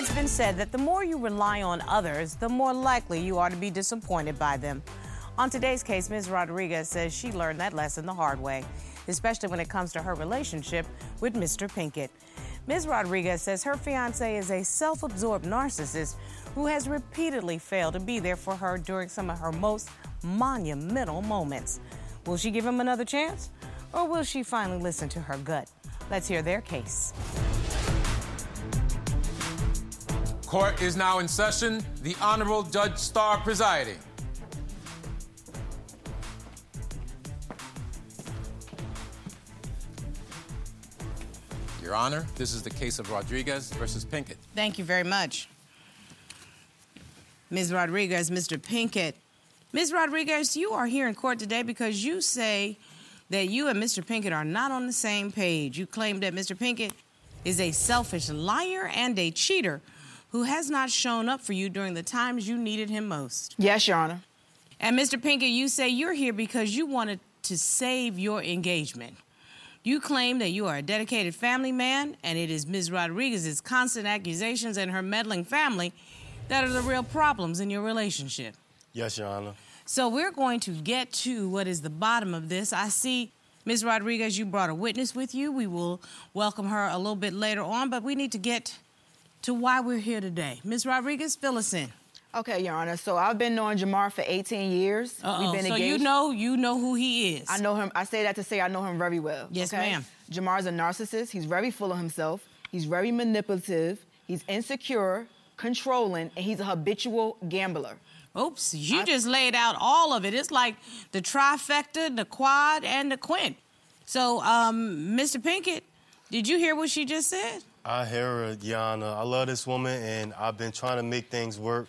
It's been said that the more you rely on others, the more likely you are to be disappointed by them. On today's case, Ms. Rodriguez says she learned that lesson the hard way, especially when it comes to her relationship with Mr. Pinkett. Ms. Rodriguez says her fiance is a self absorbed narcissist who has repeatedly failed to be there for her during some of her most monumental moments. Will she give him another chance? Or will she finally listen to her gut? Let's hear their case. Court is now in session. The Honorable Judge Star presiding. Your Honor, this is the case of Rodriguez versus Pinkett. Thank you very much. Ms. Rodriguez, Mr. Pinkett. Ms. Rodriguez, you are here in court today because you say that you and Mr. Pinkett are not on the same page. You claim that Mr. Pinkett is a selfish liar and a cheater who has not shown up for you during the times you needed him most. Yes, Your Honor. And Mr. Pinkett, you say you're here because you wanted to save your engagement. You claim that you are a dedicated family man, and it is Ms. Rodriguez's constant accusations and her meddling family that are the real problems in your relationship. Yes, Your Honor. So we're going to get to what is the bottom of this. I see, Ms. Rodriguez, you brought a witness with you. We will welcome her a little bit later on, but we need to get to why we're here today. Ms. Rodriguez, fill us in. Okay, Your Honor. So I've been knowing Jamar for 18 years. Uh-oh. We've been so engaged. you know, you know who he is. I know him. I say that to say I know him very well. Yes, okay? ma'am. Jamar's a narcissist. He's very full of himself. He's very manipulative. He's insecure, controlling, and he's a habitual gambler. Oops, you just laid out all of it. It's like the trifecta, the quad, and the quint. So, um, Mr. Pinkett, did you hear what she just said? I hear her, Honor. I love this woman, and I've been trying to make things work.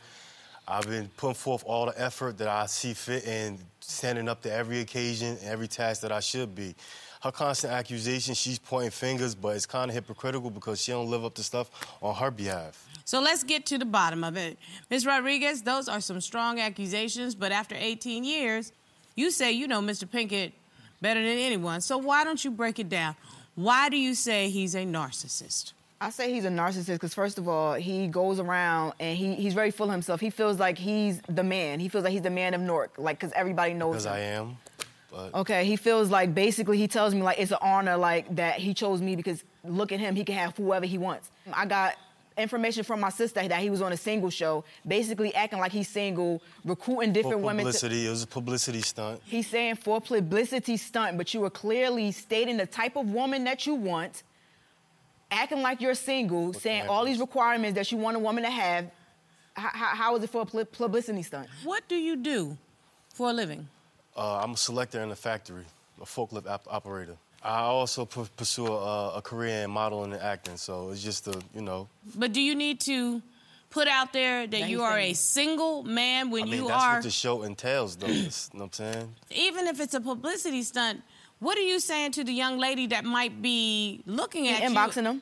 I've been putting forth all the effort that I see fit and standing up to every occasion, and every task that I should be. Her constant accusation, she's pointing fingers, but it's kind of hypocritical because she don't live up to stuff on her behalf. So let's get to the bottom of it. Ms. Rodriguez, those are some strong accusations, but after 18 years, you say you know Mr. Pinkett better than anyone. So why don't you break it down? Why do you say he's a narcissist? I say he's a narcissist because, first of all, he goes around and he, he's very full of himself. He feels like he's the man. He feels like he's the man of Newark, like, because everybody knows Because him. I am. But Okay, he feels like basically he tells me like it's an honor like that he chose me because look at him, he can have whoever he wants. I got information from my sister that he was on a single show, basically acting like he's single, recruiting for different women. To, publicity, it was a publicity stunt. he's saying for publicity stunt, but you are clearly stating the type of woman that you want, acting like you're single, saying all these requirements that you want a woman to have. How, how, how is it for a publicity stunt? What do you do for a living? Uh, I'm a selector in the factory, a forklift op- operator. I also pu- pursue a, a career in modeling and acting, so it's just a, you know, But do you need to put out there that That you he's are a single. single man when I mean, you that's are, what the show entails, though. you know what I'm saying? even if it's a publicity stunt? What are you saying to the young lady that might be looking at you Inboxing them.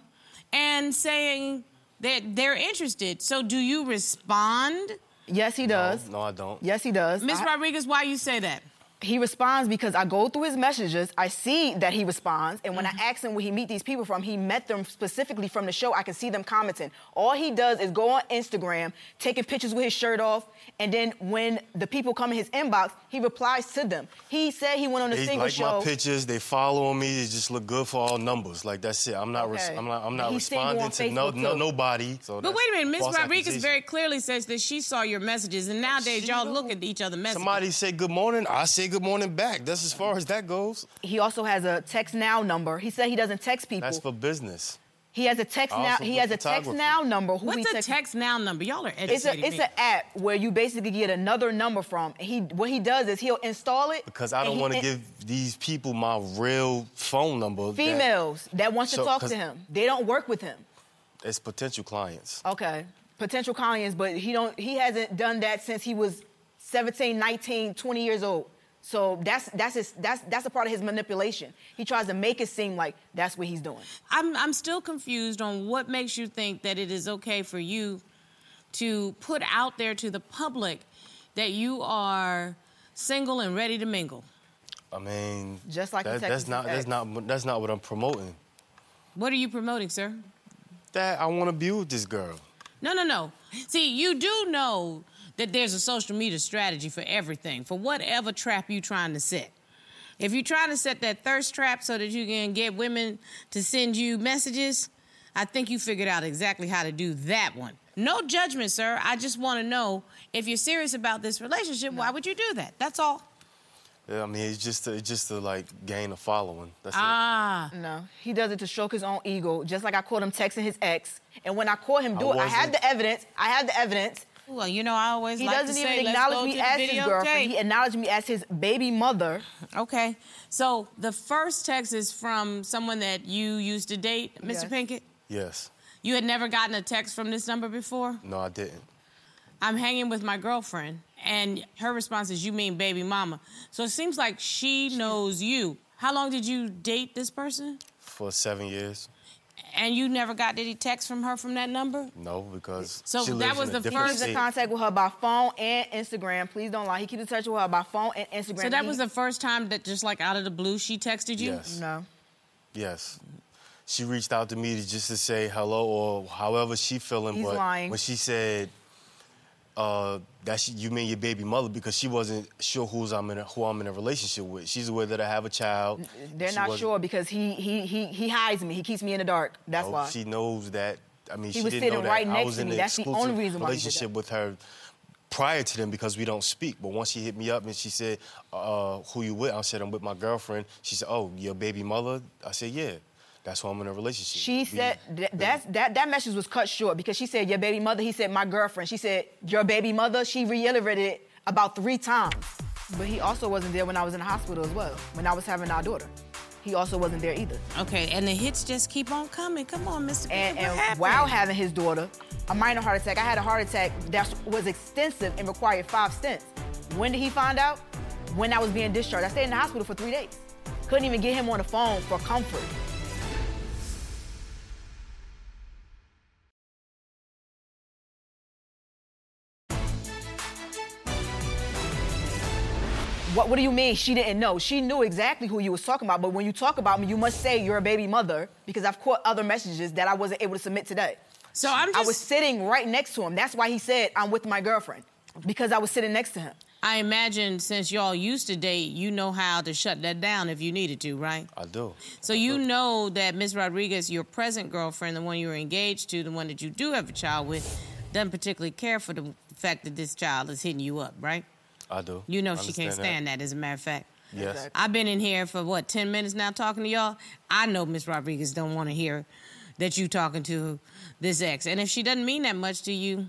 and saying that they're interested? So do you respond, Yes, he does. No, no, I don't. Yes, he does. Miss I- Rodriguez? Why you say that? He responds because I go through his messages. I see that he responds, and when Mm-hmm. I ask him where he meet these people from, he met them specifically from the show. I can see them commenting. All he does is go on Instagram, taking pictures with his shirt off, and then when the people come in his inbox, he replies to them. He said he went on a They single like show. my pictures. They follow me. They just look good for all numbers. Like that's it. I'm not. Res- I'm not. I'm not He's seeing you responding to no, no nobody. So But wait a minute, Miss Rodriguez very clearly says that she saw your messages, and nowadays She y'all know. look at each other messages. Somebody say good morning. I say good morning back. That's as far as that goes. he also has a TextNow number. He said he doesn't text people. That's for business. he has a text I now. He has a TextNow number. Who he What's a text- TextNow number? Y'all are It's a it's an app where you basically get another number from. He what he does is he'll install it Because I don't want to and- give these people my real phone number. females that, wants to talk to him. They don't work with him. It's potential clients. Okay. Potential clients, but he don't he hasn't done that since he was 17, 19, 20 years old. So that's that's his that's that's a part of his manipulation. He tries to make it seem like that's what he's doing. I'm I'm still confused on what makes you think that it is okay for you to put out there to the public that you are single and ready to mingle. I mean, Just like that, Texas that's not that's not that's not what I'm promoting. What are you promoting, sir? That I want to be with this girl. No, no, no. See, you do know that there's a social media strategy for everything, for whatever trap you're trying to set. If you're trying to set that thirst trap so that you can get women to send you messages, I think you figured out exactly how to do that one. No judgment, sir. I just want to know if you're serious about this relationship, why would you do that? That's all. Yeah, I mean, it's just to, it's just to like gain a following. That's Ah. No, he does it to stroke his own ego, just like I caught him texting his ex. And when I caught him do I it, I had the evidence. I had the evidence. Well, you know, I always He like doesn't to even say, acknowledge me as his girlfriend. videotape. He acknowledged me as his baby mother. Okay. So the first text is from someone that you used to date, Mr. Yes. Pinkett? Yes. You had never gotten a text from this number before? No, I didn't. I'm hanging with my girlfriend, and her response is, You mean baby mama. So it seems like she knows you. How long did you date this person? For seven years. And you never got any text from her from that number? No, because So she that was in a the different first- He's in state. contact with her by phone and Instagram. Please don't lie. He keeps in touch with her by phone and Instagram. So that He- was the first time that just like out of the blue she texted you? Yes. No. Yes. She reached out to me to just to say hello or however she feeling. He's but lying. when she said uh, that she, you mean your baby mother because she wasn't sure who's I'm in a, who I'm in a relationship with. She's aware that I have a child. They're She not wasn't- sure because he he he he hides me. He keeps me in the dark. That's why. She knows that. I mean, He she was didn't know sitting that right I next was to in me. an That's the exclusive only reason why he did relationship with her prior to them because we don't speak. But once she hit me up and she said, uh, "Who you with?" I said, "I'm with my girlfriend." She said, "Oh, your baby mother?" I said, "Yeah." That's why I'm in a relationship. She We- said that, that's, that that message was cut short because she said your baby mother. He said my girlfriend. She said your baby mother. She reiterated it about three times. But he also wasn't there when I was in the hospital as well. When I was having our daughter, he also wasn't there either. Okay, and the hits just keep on coming. Come on, Mr. And, what and while having his daughter, a minor heart attack. I had a heart attack that was extensive and required five stents. When did he find out? When I was being discharged. I stayed in the hospital for three days. Couldn't even get him on the phone for comfort. What, what do you mean she didn't know? She knew exactly who you was talking about, but when you talk about me, you must say you're a baby mother because I've caught other messages that I wasn't able to submit today. So I'm I was sitting right next to him. That's why he said I'm with my girlfriend because I was sitting next to him. I imagine since y'all used to date, you know how to shut that down if you needed to, right? I do. So you know that Ms. Rodriguez, your present girlfriend, the one you were engaged to, the one that you do have a child with, doesn't particularly care for the fact that this child is hitting you up, right? I do. You know she can't stand that. as a matter of fact. Yes. Exactly. I've been in here for what, 10 minutes now talking to y'all? I know Ms. Rodriguez don't want to hear that you talking to this ex. And if she doesn't mean that much to you,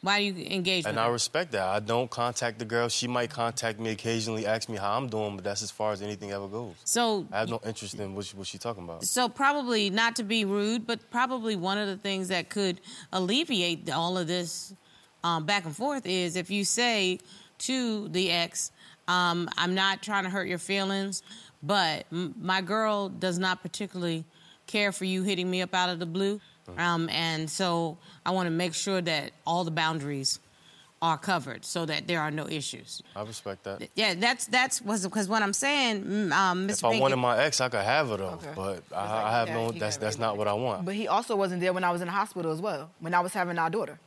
why do you engage And with I her? respect that. I don't contact the girl. She might contact me occasionally, ask me how I'm doing, but that's as far as anything ever goes. So I have no interest in what she, what she talking about. So probably not to be rude, but probably one of the things that could alleviate all of this um, back and forth is if you say to the ex, um, "I'm not trying to hurt your feelings, but m- my girl does not particularly care for you hitting me up out of the blue, um, and so I want to make sure that all the boundaries." Are covered so that there are no issues. I respect that. Yeah, that's that's was because what I'm saying, mm, um, Mr. If I Pinkett- wanted my ex, I could have her though. Okay. But like, I, I have yeah, no. he That's got that's raped. not what I want. But he also wasn't there when I was in the hospital as well. When I was having our daughter,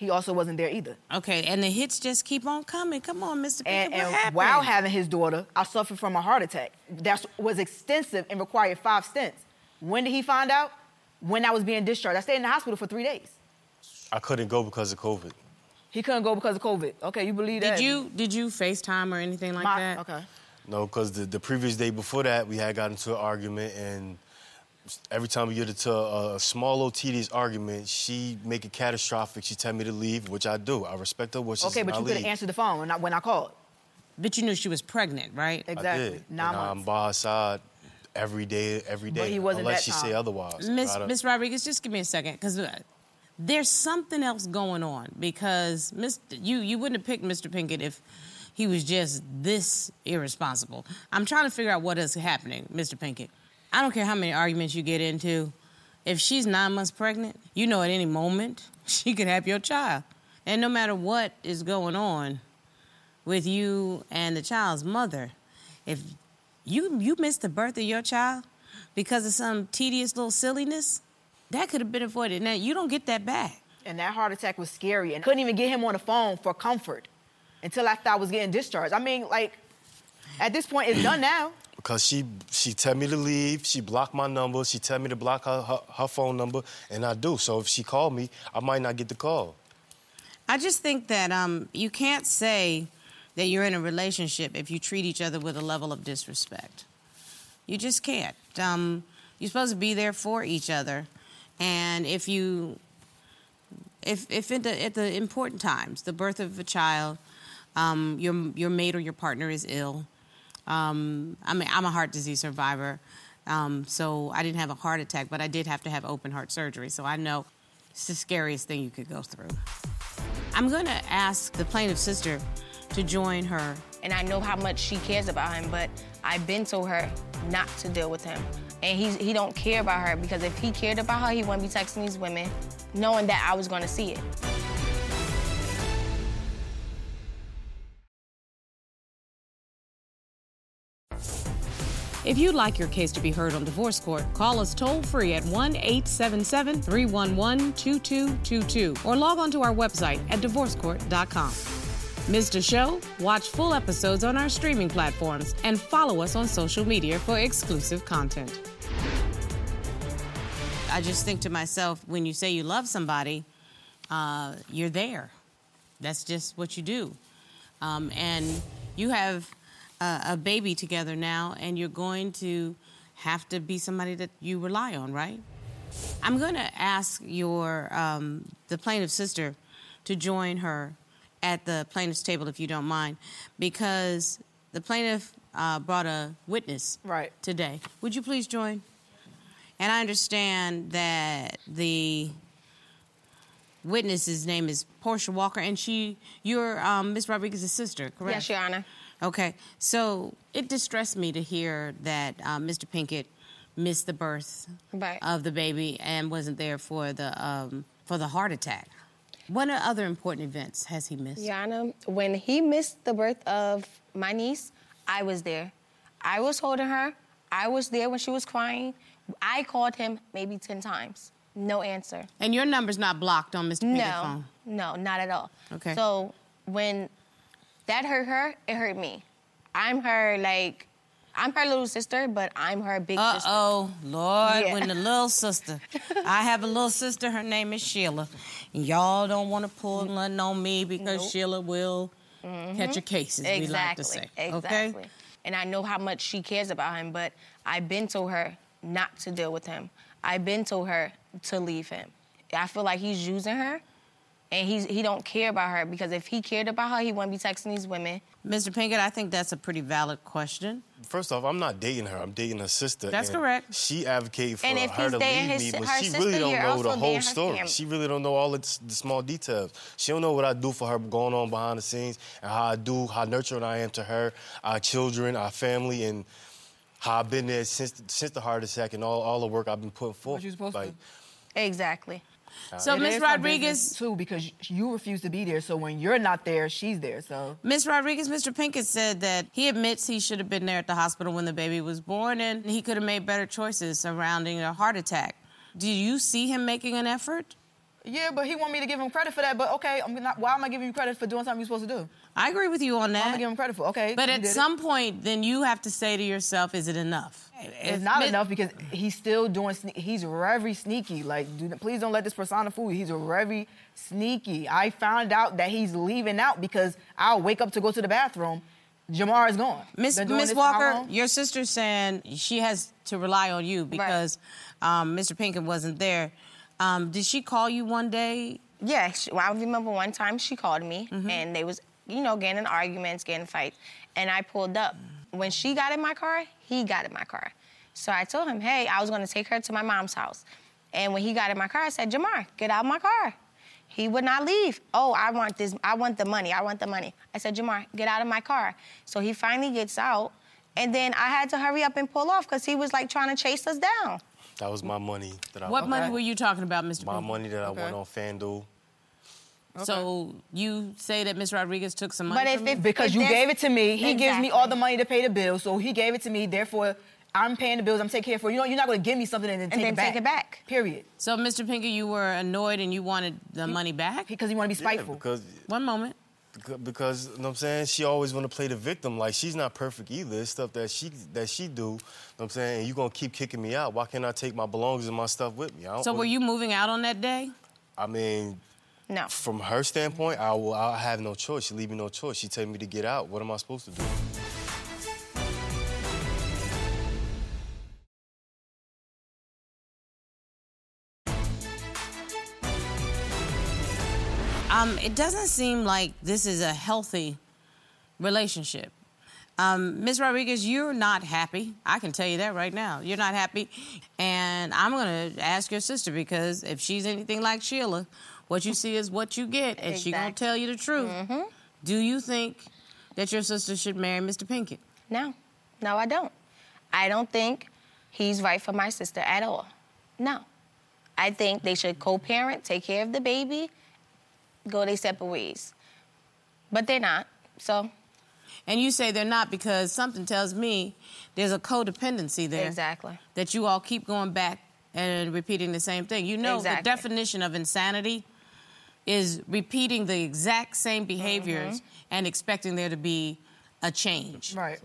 he also wasn't there either. Okay, and the hits just keep on coming. Come on, Mr. Pinkett, And, what and happened? while having his daughter, I suffered from a heart attack that was extensive and required five stents. When did he find out? When I was being discharged. I stayed in the hospital for three days. I couldn't go because of COVID. He couldn't go because of COVID. Okay, you believe that? did you did you FaceTime or anything like My- that? Okay. No, because the, the previous day before that, we had got into an argument, and every time we get into a, a small, little tedious argument, she make it catastrophic. She tell me to leave, which I do. I respect her wishes. Okay, but you could have leave. answered the phone when I, when I called. But you knew she was pregnant, right? Exactly. I Exactly. did. Nine and I'm months. by her side every day, every day. But he wasn't unless that she time. say otherwise. Miss Miss Rodriguez, just give me a second, because uh, there's something else going on. Because Mr. you you wouldn't have picked Mr. Pinkett if he was just this irresponsible. I'm trying to figure out what is happening, Mr. Pinkett. I don't care how many arguments you get into. If she's nine months pregnant, you know at any moment she could have your child, and no matter what is going on with you and the child's mother, if you you missed the birth of your child because of some tedious little silliness, that could have been avoided. Now you don't get that back. And that heart attack was scary, and couldn't even get him on the phone for comfort until after I was getting discharged. I mean, like, at this point, it's done now. Because she she tell me to leave, she blocked my number, she tell me to block her, her, her phone number, and I do. So if she called me, I might not get the call. I just think that um, you can't say that you're in a relationship if you treat each other with a level of disrespect. You just can't. Um, you're supposed to be there for each other, and if you, if if at the, at the important times, the birth of a child, um, your your mate or your partner is ill. Um, I mean, I'm a heart disease survivor, um, so I didn't have a heart attack, but I did have to have open heart surgery. So I know it's the scariest thing you could go through. I'm going to ask the plaintiff's sister to join her. And I know how much she cares about him, but I've been told her not to deal with him. And he's, he don't care about her because if he cared about her, he wouldn't be texting these women, knowing that I was going to see it. If you'd like your case to be heard on divorce court, call us toll free at 1 877 311 2222 or log on to our website at divorcecourt.com. Missed a show? Watch full episodes on our streaming platforms and follow us on social media for exclusive content. I just think to myself, when you say you love somebody, uh, you're there. That's just what you do. Um, and you have a, a baby together now, and you're going to have to be somebody that you rely on, right? I'm going to ask your um, the plaintiff's sister to join her at the plaintiff's table, if you don't mind, because the plaintiff uh, brought a witness Right. today. Would you please join? And I understand that the witness's name is Portia Walker, and she, you're um, Miss Rodriguez's sister, correct? Yes, Your Honor. Okay, so it distressed me to hear that uh, Mr. Pinkett missed the birth Right. of the baby and wasn't there for the um, for the heart attack. What other important events has he missed? Honor, when he missed the birth of my niece, I was there. I was holding her. I was there when she was crying. I called him maybe 10 times. No answer. And your number's not blocked on Mr. Pinkett's No, phone. no, not at all. Okay. So when that hurt her, it hurt me. I'm her like, I'm her little sister, but I'm her big Uh sister. oh, Lord, Yeah. when the little sister. I have a little sister, her name is Sheila. And y'all don't want to pull nothing on me because Nope. Sheila will catch your cases, we like to say. Exactly. Okay? And I know how much she cares about him, but I've been told her not to deal with him. I've been told her to leave him. I feel like he's using her, and he's he don't care about her because if he cared about her, he wouldn't be texting these women. Mr. Pinkett, I think that's a pretty valid question. First off, I'm not dating her. I'm dating her sister. That's correct. She advocated for And if her he's to dating leave his- me, but she really don't know the whole story. family. She really don't know all the, the small details. She don't know what I do for her going on behind the scenes and how I do, how nurturing I am to her, our children, our family, and how I've been there since since the heart attack and all, all the work I've been putting forth. What you supposed to like, Exactly. Uh, so, It Ms. Rodriguez, too because you refuse to be there. So when you're not there, she's there. So Ms. Rodriguez, Mr. Pinkett said that he admits he should have been there at the hospital when the baby was born and he could have made better choices surrounding a heart attack. Do you see him making an effort? Yeah, but he want me to give him credit for that. But okay, I'm not. Why am I giving you credit for doing something you're supposed to do? I agree with you on Why am I that. giving him credit for? Okay, But at did it. some point, then you have to say to yourself, is it enough? It's not enough because he's still doing. Sne- he's very sneaky. Like, do, please don't let this persona fool you. He's very sneaky. I found out that he's leaving out because I'll wake up to go to the bathroom. Jamar is gone. Miss Miss this for how Walker, your sister's saying she has to rely on you because um, Mr. Pinkett wasn't there. Um, did she call you one day? Yeah, she, well, I remember one time she called me and they was, you know, getting in arguments, getting fights, and I pulled up. When she got in my car, he got in my car. So I told him, hey, I was gonna take her to my mom's house. And when he got in my car, I said, Jamar, get out of my car. He would not leave. Oh, I want this, I want the money, I want the money. I said, Jamar, get out of my car. So he finally gets out, and then I had to hurry up and pull off because he was like trying to chase us down. That was my money that I What money Okay. were you talking about, Mr. Pinker? My Pinkett? money that I Okay. went on FanDuel. So you say that Miss Rodriguez took some money But if from you? it- because if you there's- gave it to me. He gives me all Exactly. the money to pay the bill, so he gave it to me. Therefore, I'm paying the bills. I'm taking care of it. You know, you're not going to give me something and then, And take, then it back. take it back. Period. So, Mr. Pinkett, you were annoyed and you wanted the money back? Because you want to be Yeah, spiteful. because One moment. Beca- because you know what I'm saying she always want to play the victim. Like she's not perfect either. It's stuff that she that she do. You know what I'm saying and you gonna keep kicking me out. Why can't I take my belongings and my stuff with me? I don't So, were you moving out on that day? I mean, No. from her standpoint, I will. I have no choice. She leave me no choice. She tell me to get out. What am I supposed to do? Um, it doesn't seem like this is a healthy relationship. Um, Ms. Rodriguez, you're not happy. I can tell you that right now. You're not happy. And I'm going to ask your sister because if she's anything like Sheila, what you see is what you get, and she going to tell you the truth. Do you think that your sister should marry Mr. Pinkett? No. No, I don't. I don't think he's right for my sister at all. No. I think they should co parent, take care of the baby, go their separate ways. But they're not. So, And you say they're not because something tells me there's a codependency there. exactly. that you all keep going back and repeating the same thing. You know, Exactly. the definition of insanity is repeating the exact same behaviors and expecting there to be a change. Right.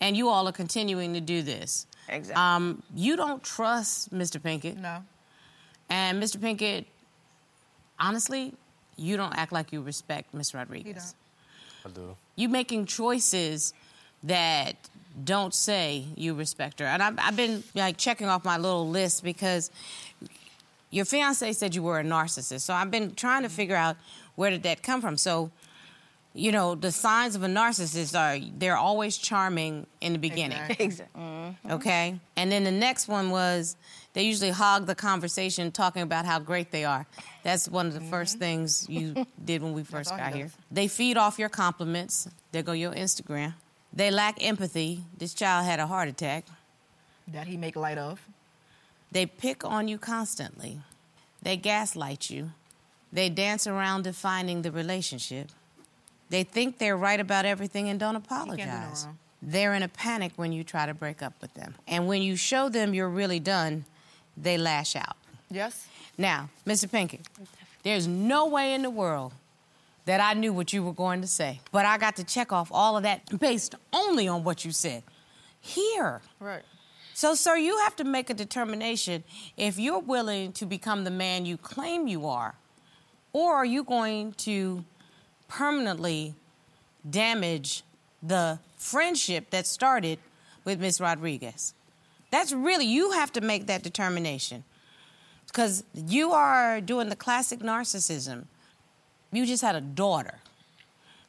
And you all are continuing to do this. Exactly. Um, you don't trust Mr. Pinkett. No. And Mr. Pinkett, honestly, you don't act like you respect Miss You Rodriguez. don't. I do. You making choices that don't say you respect her. And I've, I've been like checking off my little list because your fiance said you were a narcissist. So I've been trying to figure out where did that come from. So, you know, the signs of a narcissist are they're always charming in the beginning. Exactly. Exactly. Mm-hmm. Mm-hmm. Okay. And then the next one was they usually hog the conversation talking about how great they are. That's one of the first mm-hmm. things you did when we first got here. They feed off your compliments. There go your Instagram. They lack empathy. This child had a heart attack. That he make light of. They pick on you constantly. They gaslight you. They dance around defining the relationship. They think they're right about everything and don't do apologize. wrong. They're in a panic when you try to break up with them. And when you show them you're really done, they lash out. Yes. Now, Mr. Pinkett, there's no way in the world that I knew what you were going to say. But I got to check off all of that based only on what you said. Here. Right. So, sir, you have to make a determination if you're willing to become the man you claim you are, or are you going to permanently damage the friendship that started with Miss Rodriguez? That's really, you have to make that determination. Because you are doing the classic narcissism. You just had a daughter.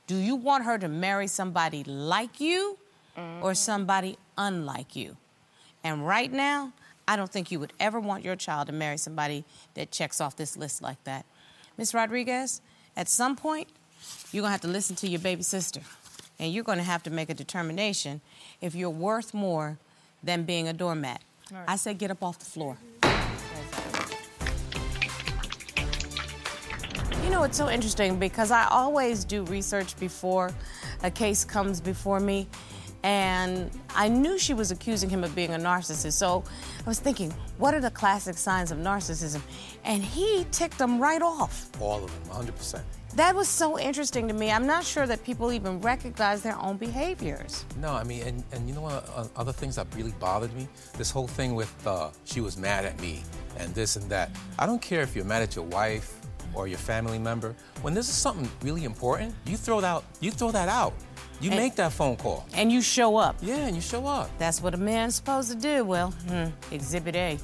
Do you want her to marry somebody like you or mm-hmm. somebody unlike you? And right now, I don't think you would ever want your child to marry somebody that checks off this list like that. Miss Rodriguez, at some point, you're gonna have to listen to your baby sister. And you're gonna have to make a determination if you're worth more than being a doormat. I say get up off the floor. You know, it's so interesting because I always do research before a case comes before me. And I knew she was accusing him of being a narcissist. So I was thinking, what are the classic signs of narcissism? And he ticked them right off. All of them, 100%. That was so interesting to me. I'm not sure that people even recognize their own behaviors. No, I mean, and, and you know what? Uh, other things that really bothered me? This whole thing with uh, she was mad at me and this and that. I don't care if you're mad at your wife or your family member. When this is something really important, you throw that, out. you throw that out. You And- make that phone call. And you show up. Yeah, and you show up. That's what a man's supposed to do. Well, hmm, Exhibit A.